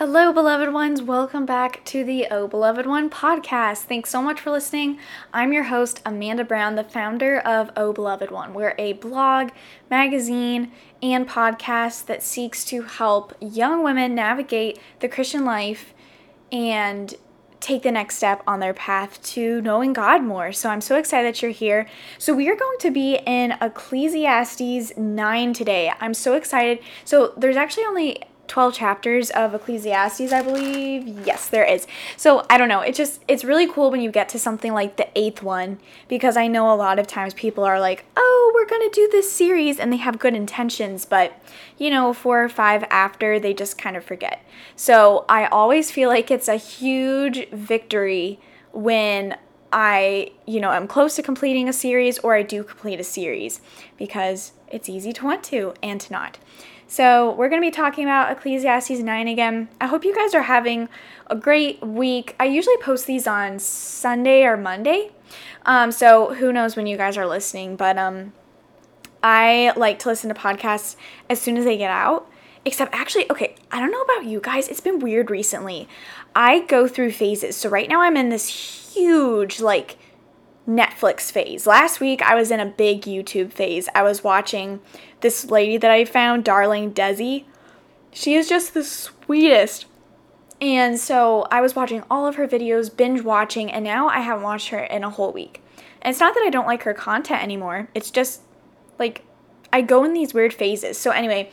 Hello, beloved ones. Welcome back to the Oh Beloved One podcast. Thanks so much for listening. I'm your host, Amanda Brown, the founder of Oh Beloved One. We're a blog, magazine, and podcast that seeks to help young women navigate the Christian life and take the next step on their path to knowing God more. So I'm so excited that you're here. So we are going to be in Ecclesiastes 9 today. I'm so excited. So there's actually only 12 chapters of Ecclesiastes, I believe. Yes, there is. So I don't know. It's just, it's really cool when you get to something like the eighth one because I know a lot of times people are like, oh, we're going to do this series and they have good intentions, but you know, four or five after, they just kind of forget. So I always feel like it's a huge victory when I, you know, I'm close to completing a series or I do complete a series because it's easy to want to and to not. So, we're going to be talking about Ecclesiastes 9 again. I hope you guys are having a great week. I usually post these on Sunday or Monday. Um, so, who knows when you guys are listening, but um, I like to listen to podcasts as soon as they get out. Except, actually, okay, I don't know about you guys. It's been weird recently. I go through phases. So, right now, I'm in this huge, like, Netflix phase. Last week, I was in a big YouTube phase. I was watching this lady that I found, Darling Desi. She is just the sweetest. And so I was watching all of her videos, binge watching, and now I haven't watched her in a whole week. And it's not that I don't like her content anymore, it's just like I go in these weird phases. So, anyway,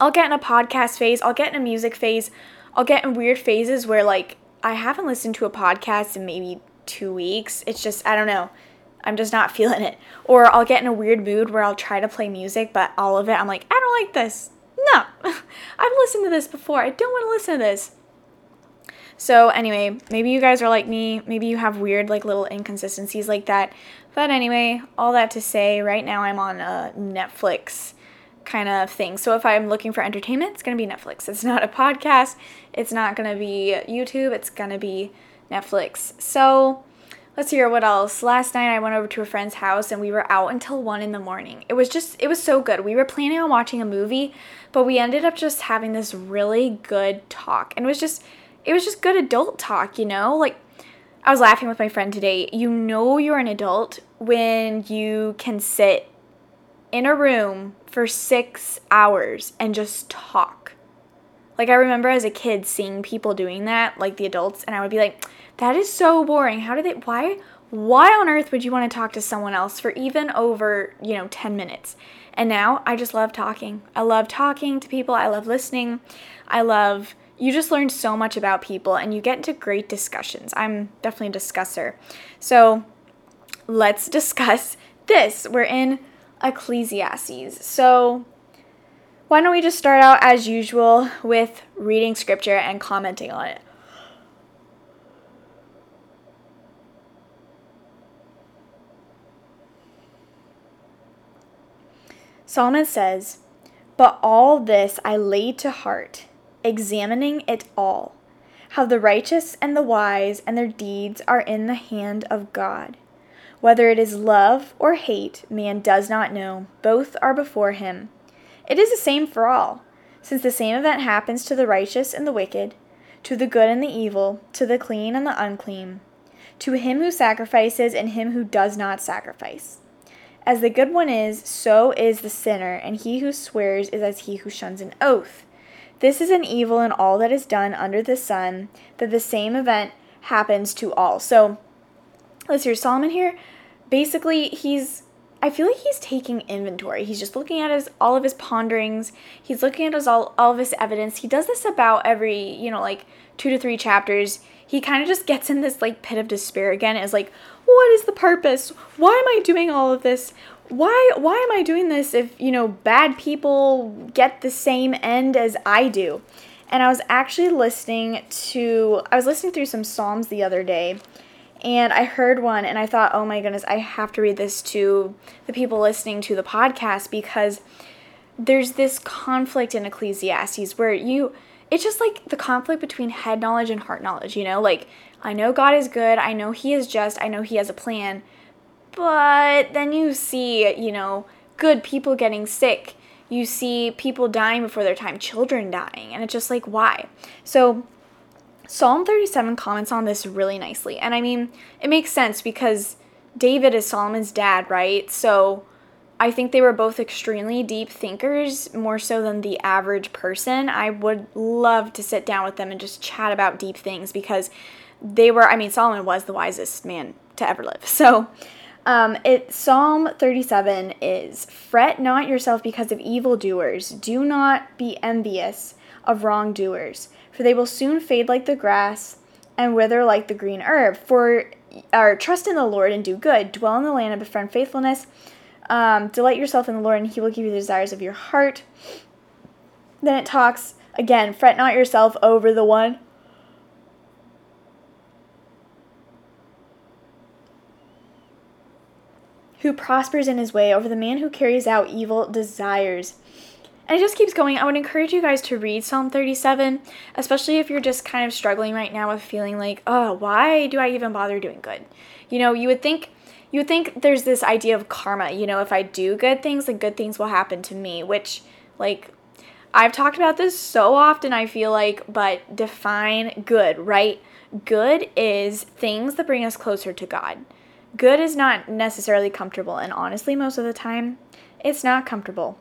I'll get in a podcast phase, I'll get in a music phase, I'll get in weird phases where like I haven't listened to a podcast in maybe two weeks. It's just, I don't know. I'm just not feeling it. Or I'll get in a weird mood where I'll try to play music, but all of it, I'm like, I don't like this. No, I've listened to this before. I don't want to listen to this. So, anyway, maybe you guys are like me. Maybe you have weird, like, little inconsistencies like that. But anyway, all that to say, right now I'm on a Netflix kind of thing. So, if I'm looking for entertainment, it's going to be Netflix. It's not a podcast. It's not going to be YouTube. It's going to be Netflix. So, let's hear what else. Last night I went over to a friend's house and we were out until 1 in the morning. It was just it was so good. We were planning on watching a movie, but we ended up just having this really good talk. And it was just it was just good adult talk, you know? Like I was laughing with my friend today. You know you're an adult when you can sit in a room for 6 hours and just talk. Like I remember as a kid seeing people doing that, like the adults, and I would be like, that is so boring. How do they why why on earth would you want to talk to someone else for even over, you know, 10 minutes? And now I just love talking. I love talking to people. I love listening. I love you just learn so much about people and you get into great discussions. I'm definitely a discusser. So, let's discuss this. We're in Ecclesiastes. So, why don't we just start out as usual with reading scripture and commenting on it? Solomon says, But all this I laid to heart, examining it all, how the righteous and the wise and their deeds are in the hand of God. Whether it is love or hate, man does not know, both are before him. It is the same for all, since the same event happens to the righteous and the wicked, to the good and the evil, to the clean and the unclean, to him who sacrifices and him who does not sacrifice. As the good one is, so is the sinner, and he who swears is as he who shuns an oath. This is an evil in all that is done under the sun, that the same event happens to all. So, let's hear Solomon here. Basically, he's I feel like he's taking inventory. He's just looking at his all of his ponderings. He's looking at his all, all of his evidence. He does this about every, you know, like two to three chapters. He kind of just gets in this like pit of despair again. Is like, what is the purpose? Why am I doing all of this? Why why am I doing this if, you know, bad people get the same end as I do? And I was actually listening to I was listening through some psalms the other day and I heard one and I thought, "Oh my goodness, I have to read this to the people listening to the podcast because there's this conflict in Ecclesiastes where you it's just like the conflict between head knowledge and heart knowledge, you know? Like I know God is good. I know He is just. I know He has a plan. But then you see, you know, good people getting sick. You see people dying before their time, children dying, and it's just like, why? So, Psalm 37 comments on this really nicely. And I mean, it makes sense because David is Solomon's dad, right? So, I think they were both extremely deep thinkers, more so than the average person. I would love to sit down with them and just chat about deep things because they were, I mean, Solomon was the wisest man to ever live. So, um, it Psalm 37 is fret not yourself because of evildoers. Do not be envious of wrongdoers, for they will soon fade like the grass and wither like the green herb. For or trust in the Lord and do good. Dwell in the land and befriend faithfulness. Um, delight yourself in the Lord, and He will give you the desires of your heart. Then it talks again, fret not yourself over the one who prospers in his way, over the man who carries out evil desires. And it just keeps going. I would encourage you guys to read Psalm 37, especially if you're just kind of struggling right now with feeling like, oh, why do I even bother doing good? You know, you would think you would think there's this idea of karma, you know, if I do good things, then good things will happen to me, which like I've talked about this so often, I feel like, but define good, right? Good is things that bring us closer to God. Good is not necessarily comfortable, and honestly, most of the time, it's not comfortable.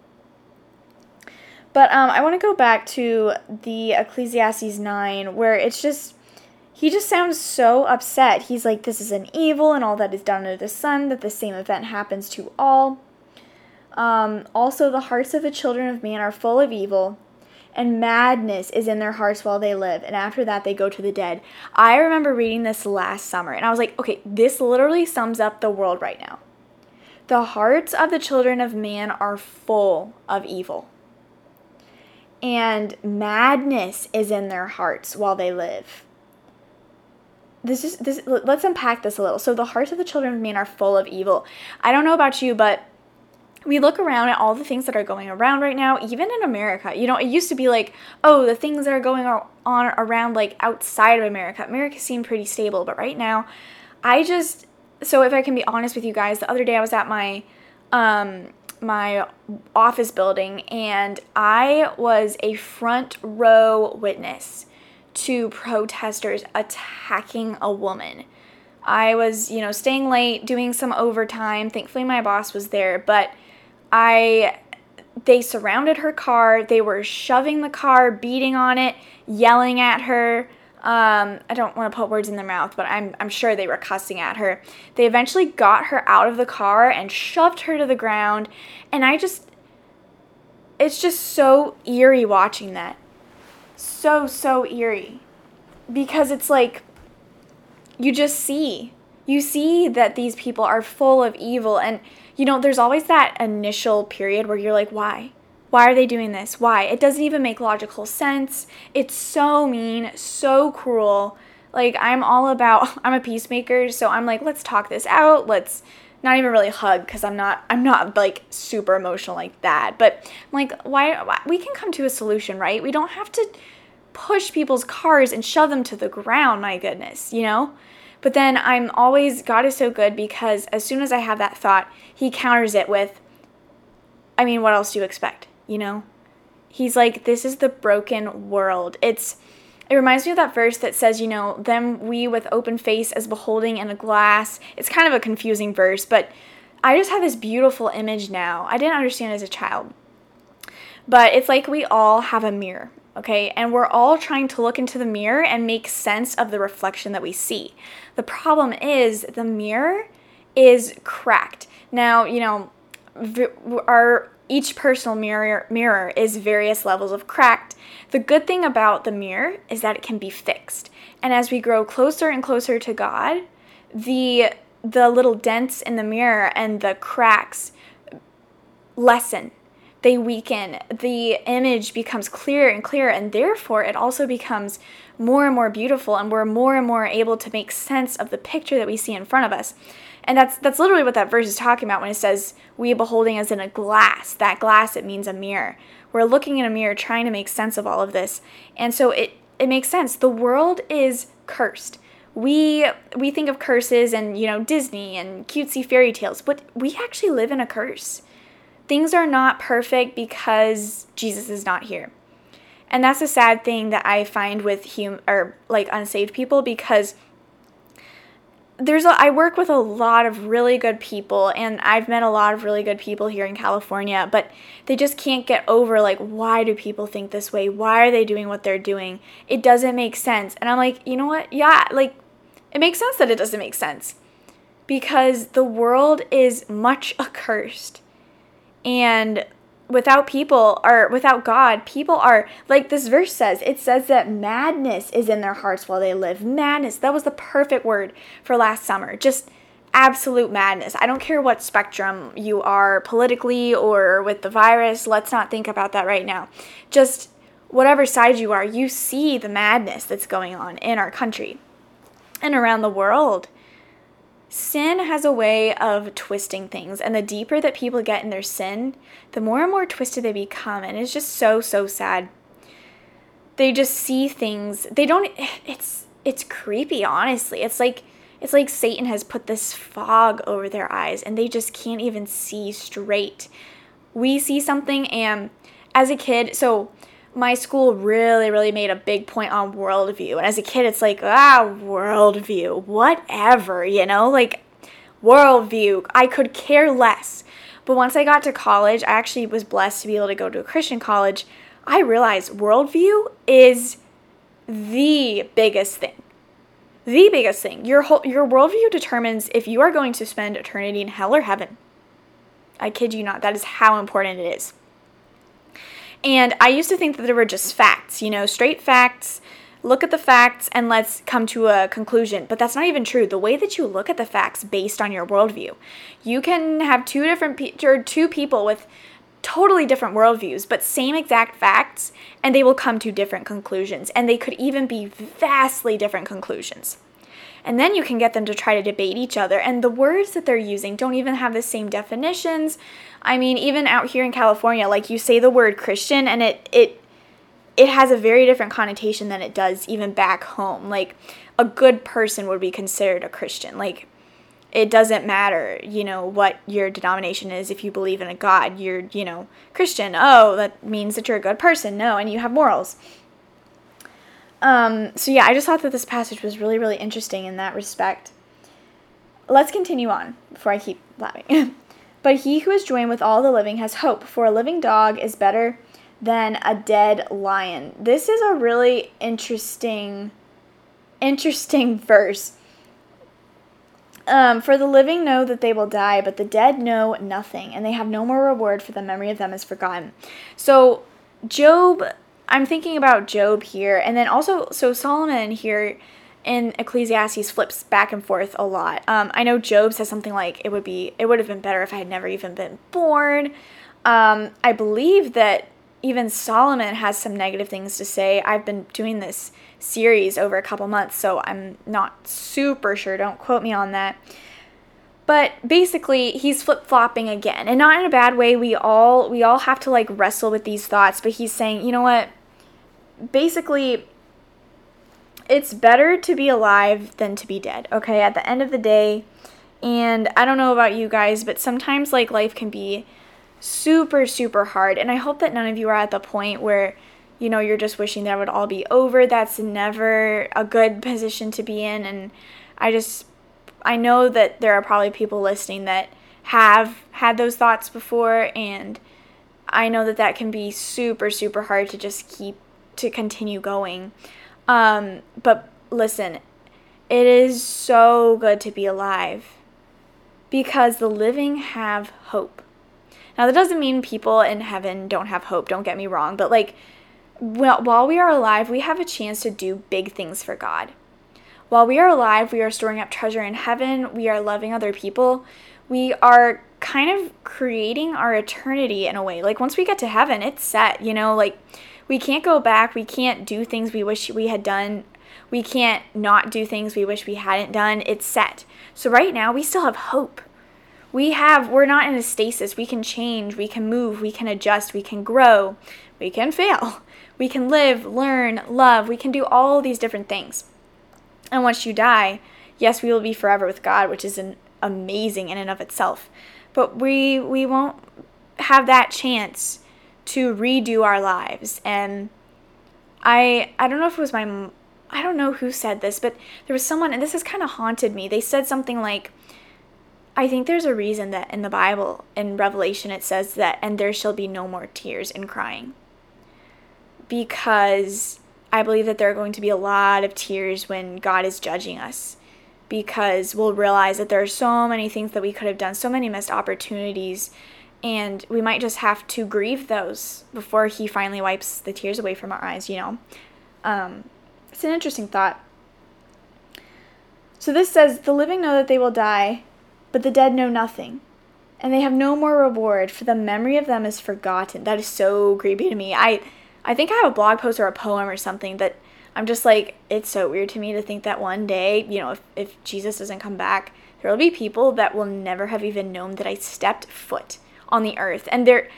But um, I want to go back to the Ecclesiastes 9, where it's just he just sounds so upset. He's like, This is an evil, and all that is done under the sun, that the same event happens to all. Um, also, the hearts of the children of man are full of evil, and madness is in their hearts while they live, and after that they go to the dead. I remember reading this last summer, and I was like, okay, this literally sums up the world right now. The hearts of the children of man are full of evil, and madness is in their hearts while they live this is this let's unpack this a little so the hearts of the children of man are full of evil i don't know about you but we look around at all the things that are going around right now even in america you know it used to be like oh the things that are going on around like outside of america america seemed pretty stable but right now i just so if i can be honest with you guys the other day i was at my um my office building and i was a front row witness to protesters attacking a woman. I was, you know, staying late, doing some overtime. Thankfully, my boss was there, but I they surrounded her car. They were shoving the car, beating on it, yelling at her. Um, I don't want to put words in their mouth, but I'm, I'm sure they were cussing at her. They eventually got her out of the car and shoved her to the ground. And I just, it's just so eerie watching that so, so eerie because it's like you just see. You see that these people are full of evil. And, you know, there's always that initial period where you're like, why? Why are they doing this? Why? It doesn't even make logical sense. It's so mean, so cruel. Like, I'm all about, I'm a peacemaker, so I'm like, let's talk this out. Let's not even really hug because I'm not I'm not like super emotional like that. But I'm like why, why we can come to a solution, right? We don't have to push people's cars and shove them to the ground, my goodness, you know? But then I'm always God is so good because as soon as I have that thought, he counters it with I mean, what else do you expect, you know? He's like this is the broken world. It's it reminds me of that verse that says, you know, them we with open face as beholding in a glass. It's kind of a confusing verse, but I just have this beautiful image now. I didn't understand as a child. But it's like we all have a mirror, okay? And we're all trying to look into the mirror and make sense of the reflection that we see. The problem is the mirror is cracked. Now, you know, our each personal mirror mirror is various levels of cracked. The good thing about the mirror is that it can be fixed. And as we grow closer and closer to God, the the little dents in the mirror and the cracks lessen. They weaken. The image becomes clearer and clearer, and therefore it also becomes more and more beautiful, and we're more and more able to make sense of the picture that we see in front of us. And that's that's literally what that verse is talking about when it says we beholding as in a glass. That glass it means a mirror. We're looking in a mirror trying to make sense of all of this. And so it it makes sense. The world is cursed. We we think of curses and you know Disney and cutesy fairy tales, but we actually live in a curse. Things are not perfect because Jesus is not here. And that's a sad thing that I find with hum or like unsaved people because there's a, I work with a lot of really good people and I've met a lot of really good people here in California, but they just can't get over like why do people think this way? Why are they doing what they're doing? It doesn't make sense. And I'm like, "You know what? Yeah, like it makes sense that it doesn't make sense." Because the world is much accursed. And without people or without God, people are like this verse says, it says that madness is in their hearts while they live. Madness. That was the perfect word for last summer. Just absolute madness. I don't care what spectrum you are politically or with the virus. Let's not think about that right now. Just whatever side you are, you see the madness that's going on in our country and around the world sin has a way of twisting things and the deeper that people get in their sin the more and more twisted they become and it's just so so sad. They just see things they don't it's it's creepy honestly. It's like it's like satan has put this fog over their eyes and they just can't even see straight. We see something and as a kid so my school really, really made a big point on worldview. And as a kid, it's like, ah, worldview, whatever, you know, like worldview. I could care less. But once I got to college, I actually was blessed to be able to go to a Christian college. I realized worldview is the biggest thing. The biggest thing. Your whole your worldview determines if you are going to spend eternity in hell or heaven. I kid you not. That is how important it is. And I used to think that there were just facts, you know, straight facts. Look at the facts and let's come to a conclusion. But that's not even true. The way that you look at the facts based on your worldview, you can have two different pe- or two people with totally different worldviews, but same exact facts, and they will come to different conclusions. And they could even be vastly different conclusions. And then you can get them to try to debate each other. And the words that they're using don't even have the same definitions. I mean, even out here in California, like you say the word Christian and it it it has a very different connotation than it does even back home. Like a good person would be considered a Christian. Like it doesn't matter, you know, what your denomination is. If you believe in a God, you're, you know, Christian. Oh, that means that you're a good person. No, and you have morals. Um, so yeah, I just thought that this passage was really, really interesting in that respect. Let's continue on before I keep laughing. but he who is joined with all the living has hope, for a living dog is better than a dead lion. This is a really interesting, interesting verse. Um, for the living know that they will die, but the dead know nothing, and they have no more reward, for the memory of them is forgotten. So, Job I'm thinking about Job here, and then also, so Solomon here in Ecclesiastes flips back and forth a lot. Um, I know Job says something like, "It would be, it would have been better if I had never even been born." Um, I believe that even Solomon has some negative things to say. I've been doing this series over a couple months, so I'm not super sure. Don't quote me on that. But basically, he's flip-flopping again, and not in a bad way. We all we all have to like wrestle with these thoughts, but he's saying, "You know what? Basically it's better to be alive than to be dead, okay? At the end of the day, and I don't know about you guys, but sometimes like life can be super super hard, and I hope that none of you are at the point where you know you're just wishing that it would all be over. That's never a good position to be in, and I just I know that there are probably people listening that have had those thoughts before and I know that that can be super super hard to just keep to continue going. Um, but listen, it is so good to be alive because the living have hope. Now, that doesn't mean people in heaven don't have hope, don't get me wrong, but like, while we are alive, we have a chance to do big things for God. While we are alive, we are storing up treasure in heaven, we are loving other people, we are kind of creating our eternity in a way. Like, once we get to heaven, it's set, you know, like, we can't go back. We can't do things we wish we had done. We can't not do things we wish we hadn't done. It's set. So right now, we still have hope. We have, we're not in a stasis. We can change, we can move, we can adjust, we can grow, we can fail. We can live, learn, love. We can do all these different things. And once you die, yes, we will be forever with God, which is an amazing in and of itself. But we we won't have that chance to redo our lives. And I I don't know if it was my I don't know who said this, but there was someone and this has kind of haunted me. They said something like I think there's a reason that in the Bible in Revelation it says that and there shall be no more tears and crying. Because I believe that there are going to be a lot of tears when God is judging us because we'll realize that there are so many things that we could have done, so many missed opportunities and we might just have to grieve those before he finally wipes the tears away from our eyes you know? Um, it's an interesting thought. So this says the living know that they will die but the dead know nothing. And they have no more reward for the memory of them is forgotten. That is so creepy to me. I i think i have a blog post or a poem or something that i'm just like it's so weird to me to think that one day you know if, if jesus doesn't come back there will be people that will never have even known that i stepped foot on the earth. And there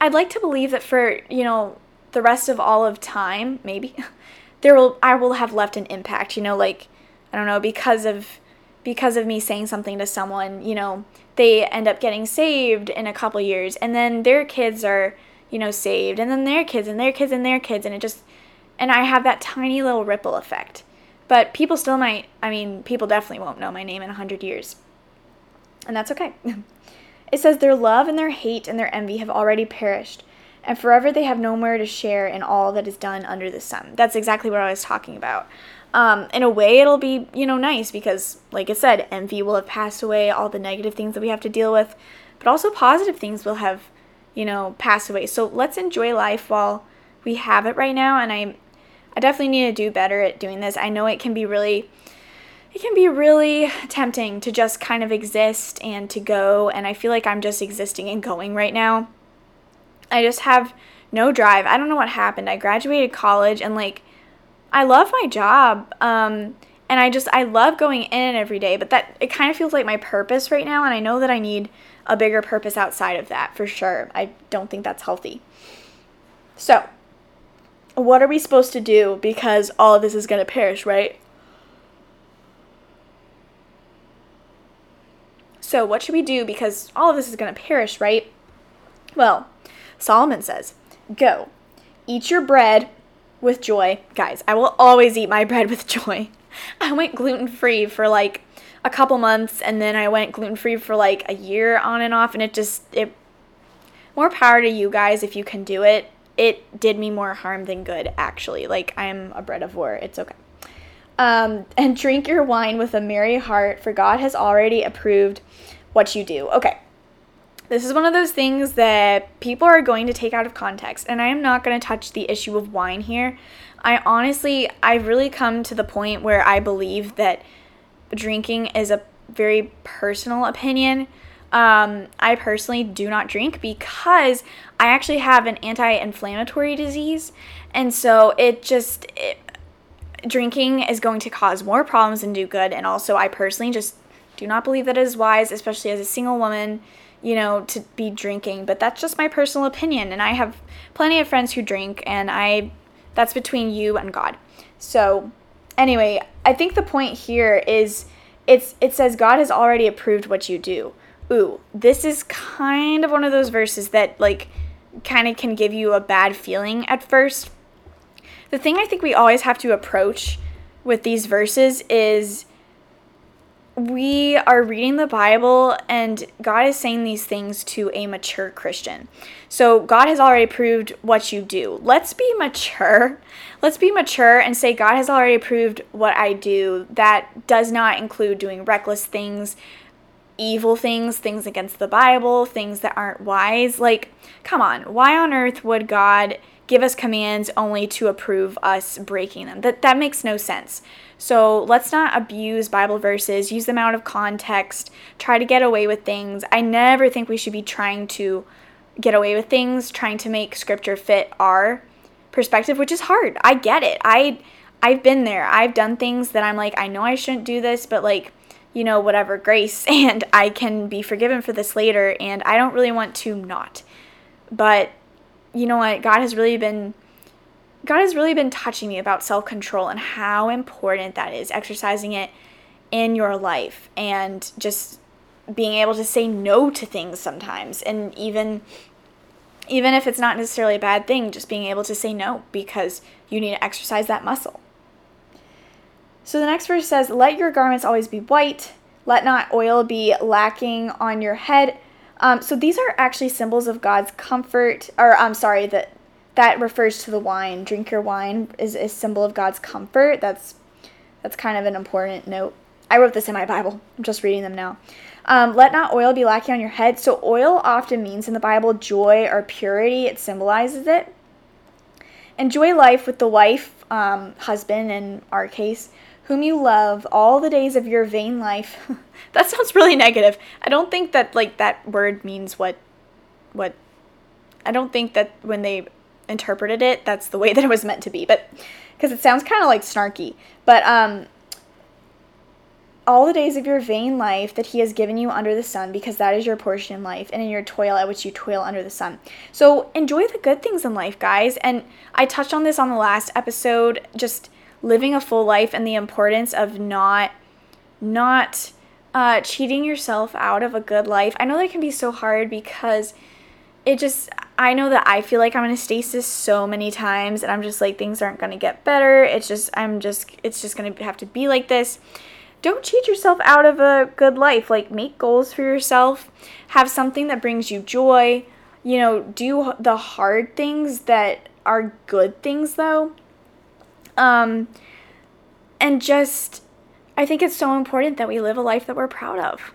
I'd like to believe that for, you know, the rest of all of time, maybe there will I will have left an impact, you know, like I don't know, because of because of me saying something to someone, you know, they end up getting saved in a couple years and then their kids are, you know, saved and then their kids and their kids and their kids and it just and I have that tiny little ripple effect. But people still might, I mean, people definitely won't know my name in 100 years. And that's okay. It says, Their love and their hate and their envy have already perished, and forever they have no more to share in all that is done under the sun. That's exactly what I was talking about. Um, in a way, it'll be, you know, nice because, like I said, envy will have passed away, all the negative things that we have to deal with, but also positive things will have, you know, passed away. So let's enjoy life while we have it right now. And I, I definitely need to do better at doing this. I know it can be really it can be really tempting to just kind of exist and to go. And I feel like I'm just existing and going right now. I just have no drive. I don't know what happened. I graduated college and like I love my job. Um, and I just I love going in every day, but that it kind of feels like my purpose right now and I know that I need a bigger purpose outside of that for sure. I don't think that's healthy. So, what are we supposed to do because all of this is going to perish, right? So, what should we do? Because all of this is going to perish, right? Well, Solomon says, Go, eat your bread with joy. Guys, I will always eat my bread with joy. I went gluten free for like a couple months and then I went gluten free for like a year on and off and it just it more power to you guys if you can do it. It did me more harm than good actually. Like I'm a breadivore. It's okay. Um, and drink your wine with a merry heart, for God has already approved what you do. Okay. This is one of those things that people are going to take out of context, and I am not going to touch the issue of wine here. I honestly, I've really come to the point where I believe that drinking is a very personal opinion. Um, I personally do not drink because I actually have an anti inflammatory disease. And so it just, it, drinking is going to cause more problems than do good. And also, I personally just do not believe that it is wise, especially as a single woman, you know, to be drinking. But that's just my personal opinion. And I have plenty of friends who drink, and I, that's between you and God. So, anyway, I think the point here is it's it says God has already approved what you do. Ooh, this is kind of one of those verses that like kind of can give you a bad feeling at first the thing I think we always have to approach with these verses is we are reading the Bible and God is saying these things to a mature Christian. So God has already proved what you do. Let's be mature. Let's be mature and say God has already proved what I do. That does not include doing reckless things, evil things, things against the Bible, things that aren't wise. Like, come on. Why on earth would God give us commands only to approve us breaking them. That that makes no sense. So let's not abuse Bible verses, use them out of context, try to get away with things. I never think we should be trying to get away with things, trying to make scripture fit our perspective, which is hard. I get it. I I've been there. I've done things that I'm like, I know I shouldn't do this, but like, you know, whatever, grace, and I can be forgiven for this later, and I don't really want to not. But you know what? God has really been God has really been touching me about self-control and how important that is, exercising it in your life and just being able to say no to things sometimes and even even if it's not necessarily a bad thing, just being able to say no because you need to exercise that muscle. So the next verse says, Let your garments always be white, let not oil be lacking on your head. Um, so these are actually symbols of God's comfort, or I'm sorry, that that refers to the wine. Drink your wine is a symbol of God's comfort. That's that's kind of an important note. I wrote this in my Bible. I'm just reading them now. Um, let not oil be lacking on your head. So, oil often means in the Bible joy or purity, it symbolizes it. Enjoy life with the wife, um, husband in our case, whom you love all the days of your vain life. that sounds really negative. I don't think that like that word means what what I don't think that when they interpreted it, that's the way that it was meant to be. But because it sounds kind of like snarky. But um all the days of your vain life that he has given you under the sun, because that is your portion in life, and in your toil at which you toil under the sun. So enjoy the good things in life, guys. And I touched on this on the last episode, just living a full life and the importance of not not uh, cheating yourself out of a good life. I know that can be so hard because it just I know that I feel like I'm in a stasis so many times and I'm just like things aren't going to get better. It's just I'm just it's just going to have to be like this don't cheat yourself out of a good life. Like, make goals for yourself, have something that brings you joy. You know, do the hard things that are good things, though. Um, and just, I think it's so important that we live a life that we're proud of.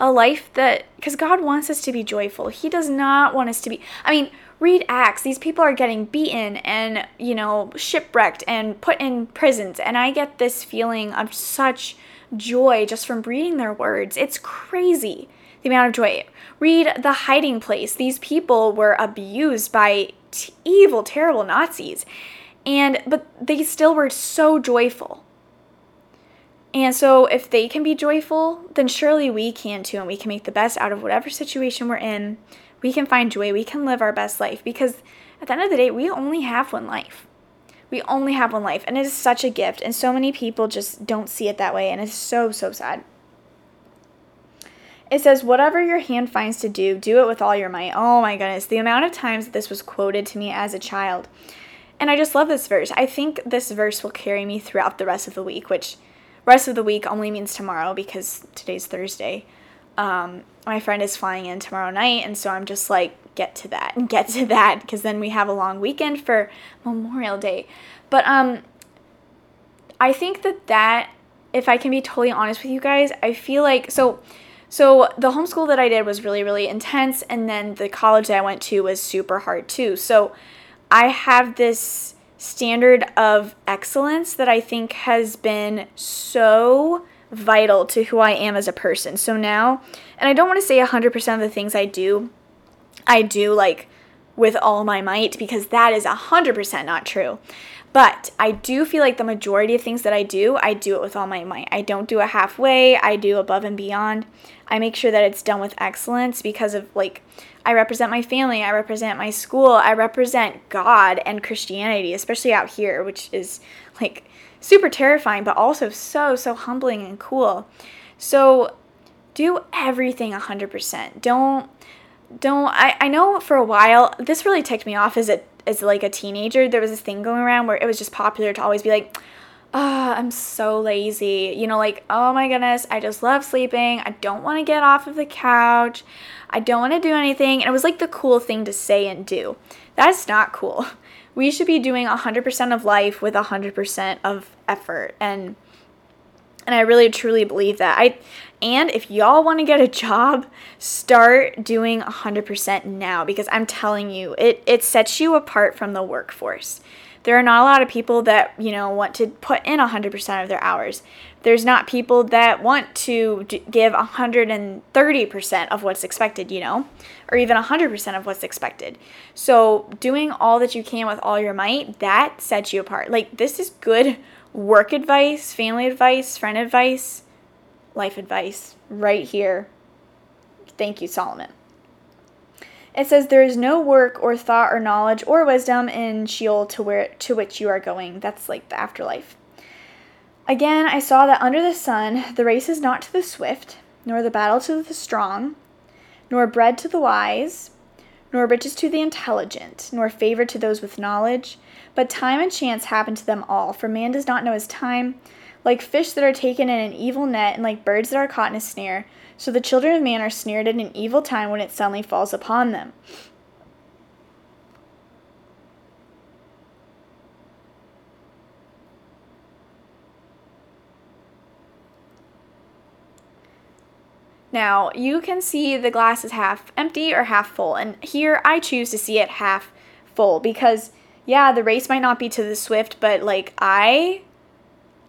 A life that, because God wants us to be joyful. He does not want us to be, I mean, read Acts. These people are getting beaten and, you know, shipwrecked and put in prisons. And I get this feeling of such joy just from reading their words. It's crazy the amount of joy. Read The Hiding Place. These people were abused by t- evil, terrible Nazis. And but they still were so joyful. And so if they can be joyful, then surely we can too and we can make the best out of whatever situation we're in. We can find joy. We can live our best life because at the end of the day, we only have one life. We only have one life, and it is such a gift, and so many people just don't see it that way, and it's so, so sad. It says, Whatever your hand finds to do, do it with all your might. Oh my goodness, the amount of times this was quoted to me as a child. And I just love this verse. I think this verse will carry me throughout the rest of the week, which rest of the week only means tomorrow because today's Thursday. Um, my friend is flying in tomorrow night, and so I'm just like, get to that and get to that because then we have a long weekend for Memorial Day. But um I think that that if I can be totally honest with you guys, I feel like so so the homeschool that I did was really really intense and then the college that I went to was super hard too. So I have this standard of excellence that I think has been so vital to who I am as a person. So now, and I don't want to say 100% of the things I do I do like with all my might because that is 100% not true. But I do feel like the majority of things that I do, I do it with all my might. I don't do it halfway, I do above and beyond. I make sure that it's done with excellence because of like, I represent my family, I represent my school, I represent God and Christianity, especially out here, which is like super terrifying, but also so, so humbling and cool. So do everything 100%. Don't don't I, I know for a while this really ticked me off as a as like a teenager there was this thing going around where it was just popular to always be like oh, i'm so lazy. You know like oh my goodness i just love sleeping. I don't want to get off of the couch. I don't want to do anything. And it was like the cool thing to say and do. That's not cool. We should be doing 100% of life with 100% of effort. And and I really truly believe that. I and if y'all want to get a job, start doing 100% now because I'm telling you, it it sets you apart from the workforce. There are not a lot of people that, you know, want to put in 100% of their hours. There's not people that want to d- give 130% of what's expected, you know, or even 100% of what's expected. So, doing all that you can with all your might, that sets you apart. Like this is good work advice, family advice, friend advice, life advice right here. Thank you, Solomon. It says there is no work or thought or knowledge or wisdom in Sheol to where to which you are going. That's like the afterlife. Again, I saw that under the sun the race is not to the swift, nor the battle to the strong, nor bread to the wise, nor riches to the intelligent, nor favor to those with knowledge. But time and chance happen to them all, for man does not know his time. Like fish that are taken in an evil net, and like birds that are caught in a snare, so the children of man are snared in an evil time when it suddenly falls upon them. Now, you can see the glass is half empty or half full, and here I choose to see it half full because yeah, the race might not be to the swift, but like I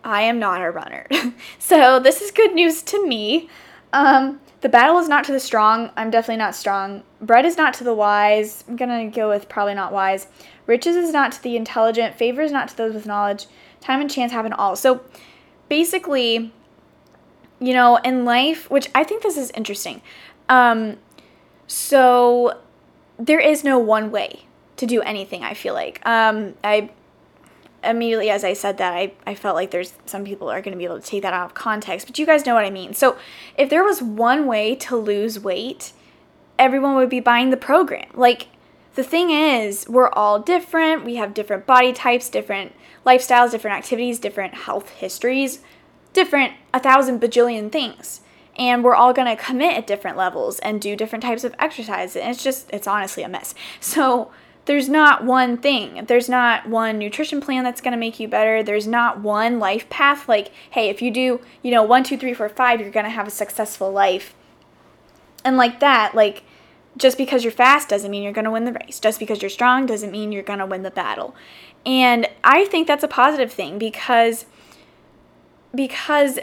I am not a runner. so, this is good news to me. Um the battle is not to the strong. I'm definitely not strong. Bread is not to the wise. I'm going to go with probably not wise. Riches is not to the intelligent. Favor is not to those with knowledge. Time and chance happen all. So, basically, you know, in life, which I think this is interesting. Um, so there is no one way to do anything, I feel like. Um, I immediately as I said that, I, I felt like there's some people are going to be able to take that out of context, but you guys know what I mean. So if there was one way to lose weight, everyone would be buying the program. Like, the thing is, we're all different. We have different body types, different lifestyles, different activities, different health histories different a thousand bajillion things and we're all going to commit at different levels and do different types of exercise and it's just it's honestly a mess so there's not one thing. There's not one nutrition plan that's going to make you better. There's not one life path. Like hey if you do you know one two three four five you're going to have a successful life. And like that like just because you're fast doesn't mean you're going to win the race. Just because you're strong doesn't mean you're going to win the battle. And i think that's a positive thing because because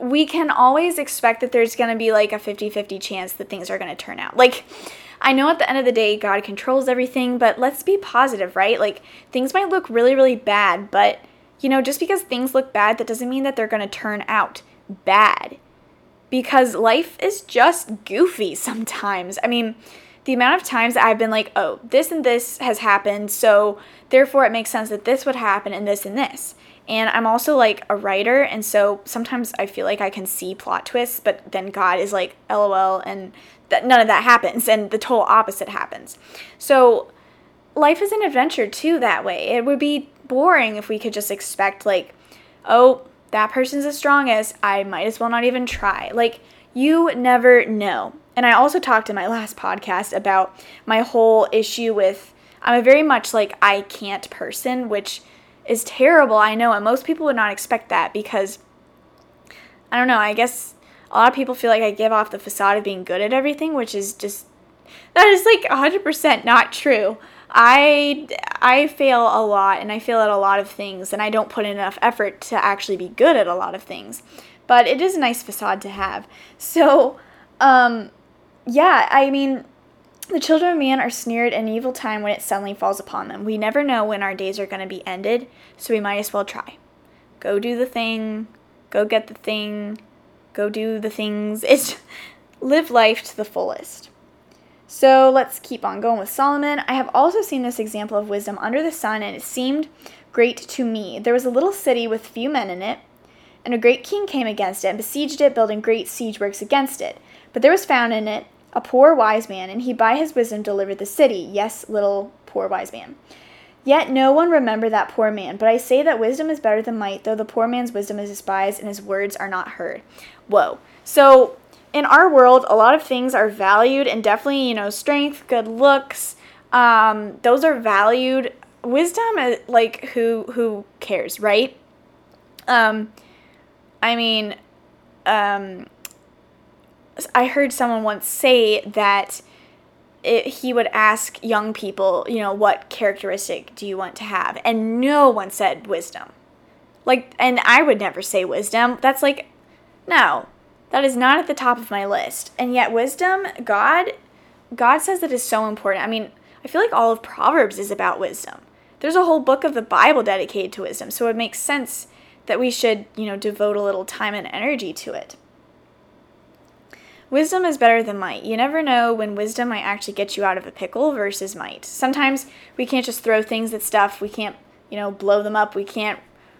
we can always expect that there's going to be like a 50 50 chance that things are going to turn out. Like, I know at the end of the day, God controls everything, but let's be positive, right? Like, things might look really, really bad, but you know, just because things look bad, that doesn't mean that they're going to turn out bad. Because life is just goofy sometimes. I mean, the amount of times I've been like, oh, this and this has happened, so therefore it makes sense that this would happen and this and this. And I'm also like a writer, and so sometimes I feel like I can see plot twists, but then God is like, lol, and that none of that happens, and the total opposite happens. So life is an adventure too that way. It would be boring if we could just expect like, oh, that person's the strongest. I might as well not even try. Like you never know. And I also talked in my last podcast about my whole issue with I'm a very much like I can't person, which is terrible, I know, and most people would not expect that because I don't know, I guess a lot of people feel like I give off the facade of being good at everything, which is just that is like 100% not true. I I fail a lot and I fail at a lot of things and I don't put enough effort to actually be good at a lot of things. But it is a nice facade to have. So, um yeah, I mean the children of man are sneered in evil time when it suddenly falls upon them. We never know when our days are going to be ended, so we might as well try. Go do the thing, go get the thing, go do the things. It's live life to the fullest. So let's keep on going with Solomon. I have also seen this example of wisdom under the sun, and it seemed great to me. There was a little city with few men in it, and a great king came against it and besieged it, building great siege works against it. But there was found in it a poor wise man, and he by his wisdom delivered the city. Yes, little poor wise man. Yet no one remember that poor man. But I say that wisdom is better than might, though the poor man's wisdom is despised and his words are not heard. Whoa. So in our world, a lot of things are valued, and definitely, you know, strength, good looks, um, those are valued. Wisdom, uh, like who who cares, right? Um, I mean, um, I heard someone once say that it, he would ask young people, you know, what characteristic do you want to have? And no one said wisdom. Like, and I would never say wisdom. That's like, no, that is not at the top of my list. And yet, wisdom, God, God says that is so important. I mean, I feel like all of Proverbs is about wisdom. There's a whole book of the Bible dedicated to wisdom, so it makes sense that we should, you know, devote a little time and energy to it. Wisdom is better than might. You never know when wisdom might actually get you out of a pickle versus might. Sometimes we can't just throw things at stuff. We can't, you know, blow them up. We can't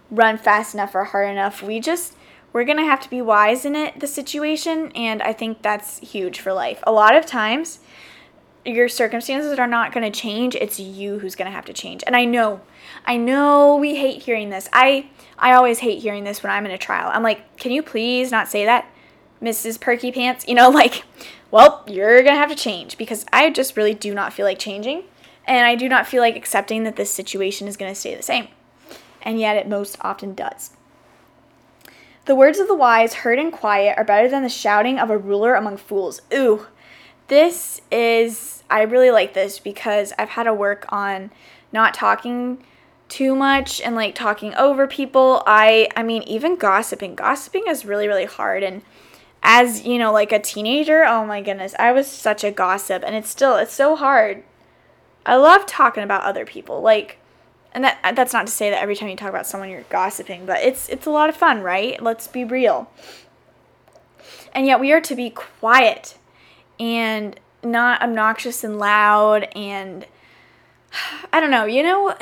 run fast enough or hard enough. We just we're going to have to be wise in it the situation and I think that's huge for life. A lot of times your circumstances are not going to change. It's you who's going to have to change. And I know, I know we hate hearing this. I I always hate hearing this when I'm in a trial. I'm like, can you please not say that, Mrs. Perky Pants? You know, like, well, you're to have to change because I just really do not feel like changing. And I do not feel like accepting that this situation is to stay the same. And yet it most often does. The words of the wise, heard in quiet, are better than the shouting of a ruler among fools. Ooh, this is, I really like this because I've had to work on not talking too much and like talking over people. I, I mean, even gossiping. Gossiping is really, really hard. And as, you know, like a teenager, oh my goodness, I was such a gossip. And it's still, it's so hard. I love talking about other people. Like, and that that's not to say that every time you talk about someone you're gossiping, but it's it's a lot of fun, right? Let's be real. And yet we are to be quiet and not obnoxious and loud and I don't know, you know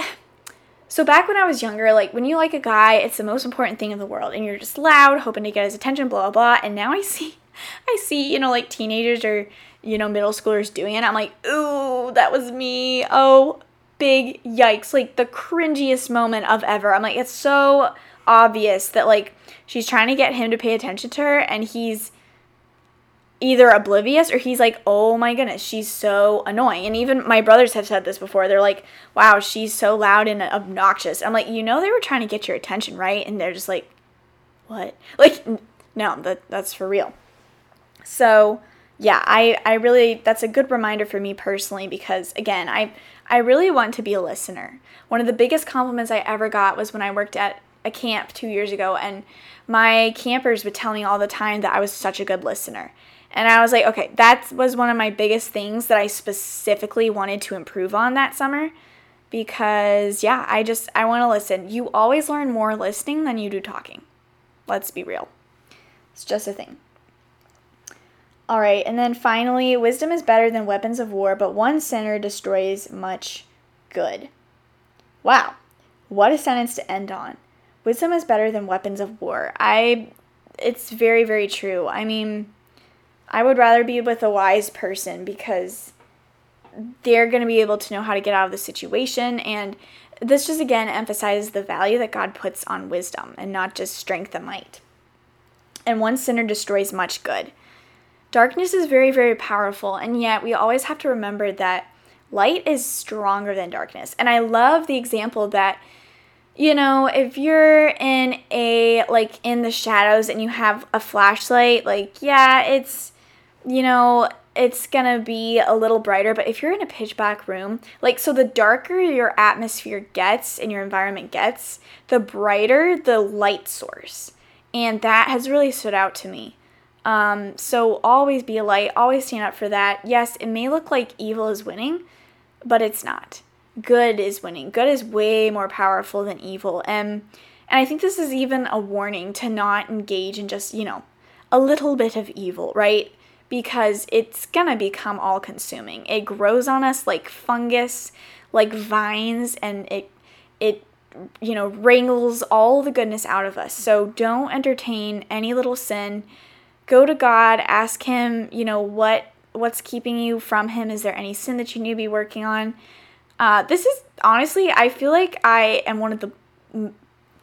so back when I was younger, like when you like a guy, it's the most important thing in the world and you're just loud, hoping to get his attention, blah blah blah. And now I see I see, you know, like teenagers or, you know, middle schoolers doing it. I'm like, ooh, that was me. Oh, big yikes, like the cringiest moment of ever. I'm like, it's so obvious that like she's trying to get him to pay attention to her and he's either oblivious or he's like, oh my goodness, she's so annoying. And even my brothers have said this before. They're like, wow, she's so loud and obnoxious. I'm like, you know, they were trying to get your attention, right? And they're just like, what? Like, no, that, that's for real. So, yeah, I, I really, that's a good reminder for me personally because, again, I, I really want to be a listener. One of the biggest compliments I ever got was when I worked at a camp two years ago, and my campers would tell me all the time that I was such a good listener. And I was like, okay, that was one of my biggest things that I specifically wanted to improve on that summer because, yeah, I just, I want to listen. You always learn more listening than you do talking. Let's be real. It's just a thing. All right, and then finally, wisdom is better than weapons of war, but one sinner destroys much good. Wow, what a sentence to end on. Wisdom is better than weapons of war. I it's very very true. I mean, I would rather be with a wise person because they're going to be able to know how to get out of the situation and this just again emphasizes the value that God puts on wisdom and not just strength and might. And one sinner destroys much good. Darkness is very, very powerful, and yet we always have to remember that light is stronger than darkness. And I love the example that, you know, if you're in a, like, in the shadows and you have a flashlight, like, yeah, it's, you know, it's gonna be a little brighter, but if you're in a pitch black room, like, so the darker your atmosphere gets and your environment gets, the brighter the light source. And that has really stood out to me. Um, so always be a light, always stand up for that. Yes, it may look like evil is winning, but it's not. Good is winning. Good is way more powerful than evil. And and I think this is even a warning to not engage in just, you know, a little bit of evil, right? Because it's gonna become all consuming. It grows on us like fungus, like vines, and it it you know wrangles all the goodness out of us. So don't entertain any little sin go to God, ask him, you know, what what's keeping you from him? Is there any sin that you need to be working on? Uh, this is honestly, I feel like I am one of the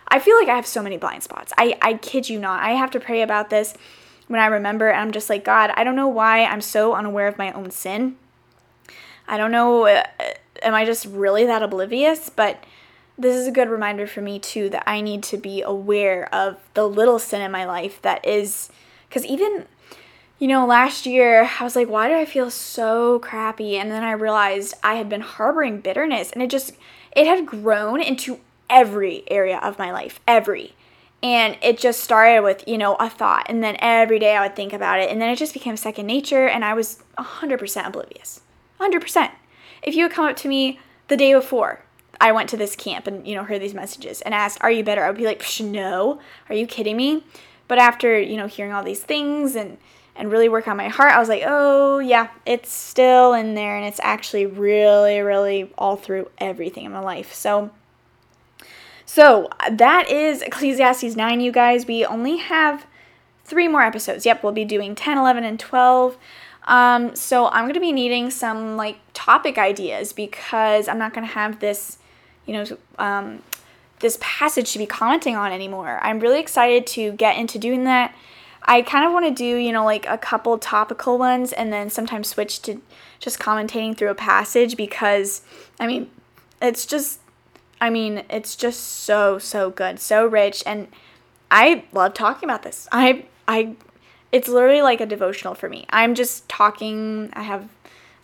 I feel like I have so many blind spots. I, I kid you not. I have to pray about this when I remember, and I'm just like, God, I don't know why I'm so unaware of my own sin. I don't know, uh, am I just really that oblivious? But this is a good reminder for me, too, that I need to be aware of the little sin in my life that is because even, you know, last year I was like, why do I feel so crappy? And then I realized I had been harboring bitterness and it just, it had grown into every area of my life, every. And it just started with, you know, a thought. And then every day I would think about it. And then it just became second nature. And I was 100% oblivious. 100%. If you would come up to me the day before I went to this camp and, you know, heard these messages and asked, Are you better? I would be like, No. Are you kidding me? But after, you know, hearing all these things and and really work on my heart, I was like, "Oh, yeah, it's still in there and it's actually really really all through everything in my life." So so that is Ecclesiastes 9, you guys. We only have three more episodes. Yep, we'll be doing 10, 11, and 12. Um, so I'm going to be needing some like topic ideas because I'm not going to have this, you know, um, this passage to be commenting on anymore. I'm really excited to get into doing that. I kind of want to do, you know, like a couple topical ones and then sometimes switch to just commentating through a passage because, I mean, it's just, I mean, it's just so, so good, so rich. And I love talking about this. I, I, it's literally like a devotional for me. I'm just talking, I have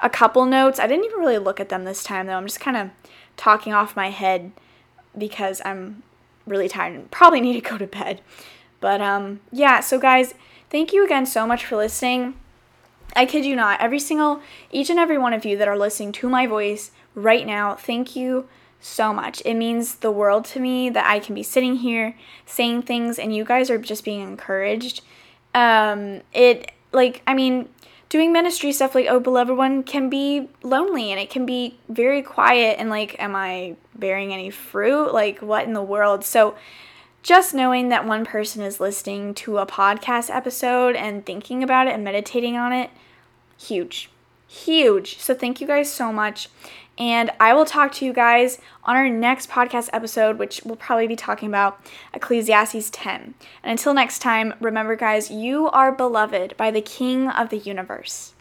a couple notes. I didn't even really look at them this time though. I'm just kind of talking off my head because I'm really tired and probably need to go to bed. But um yeah, so guys, thank you again so much for listening. I kid you not, every single each and every one of you that are listening to my voice right now, thank you so much. It means the world to me that I can be sitting here saying things and you guys are just being encouraged. Um it like I mean doing ministry stuff like oh beloved one can be lonely and it can be very quiet and like am i bearing any fruit like what in the world so just knowing that one person is listening to a podcast episode and thinking about it and meditating on it huge huge so thank you guys so much and I will talk to you guys on our next podcast episode, which we'll probably be talking about Ecclesiastes 10. And until next time, remember, guys, you are beloved by the King of the universe.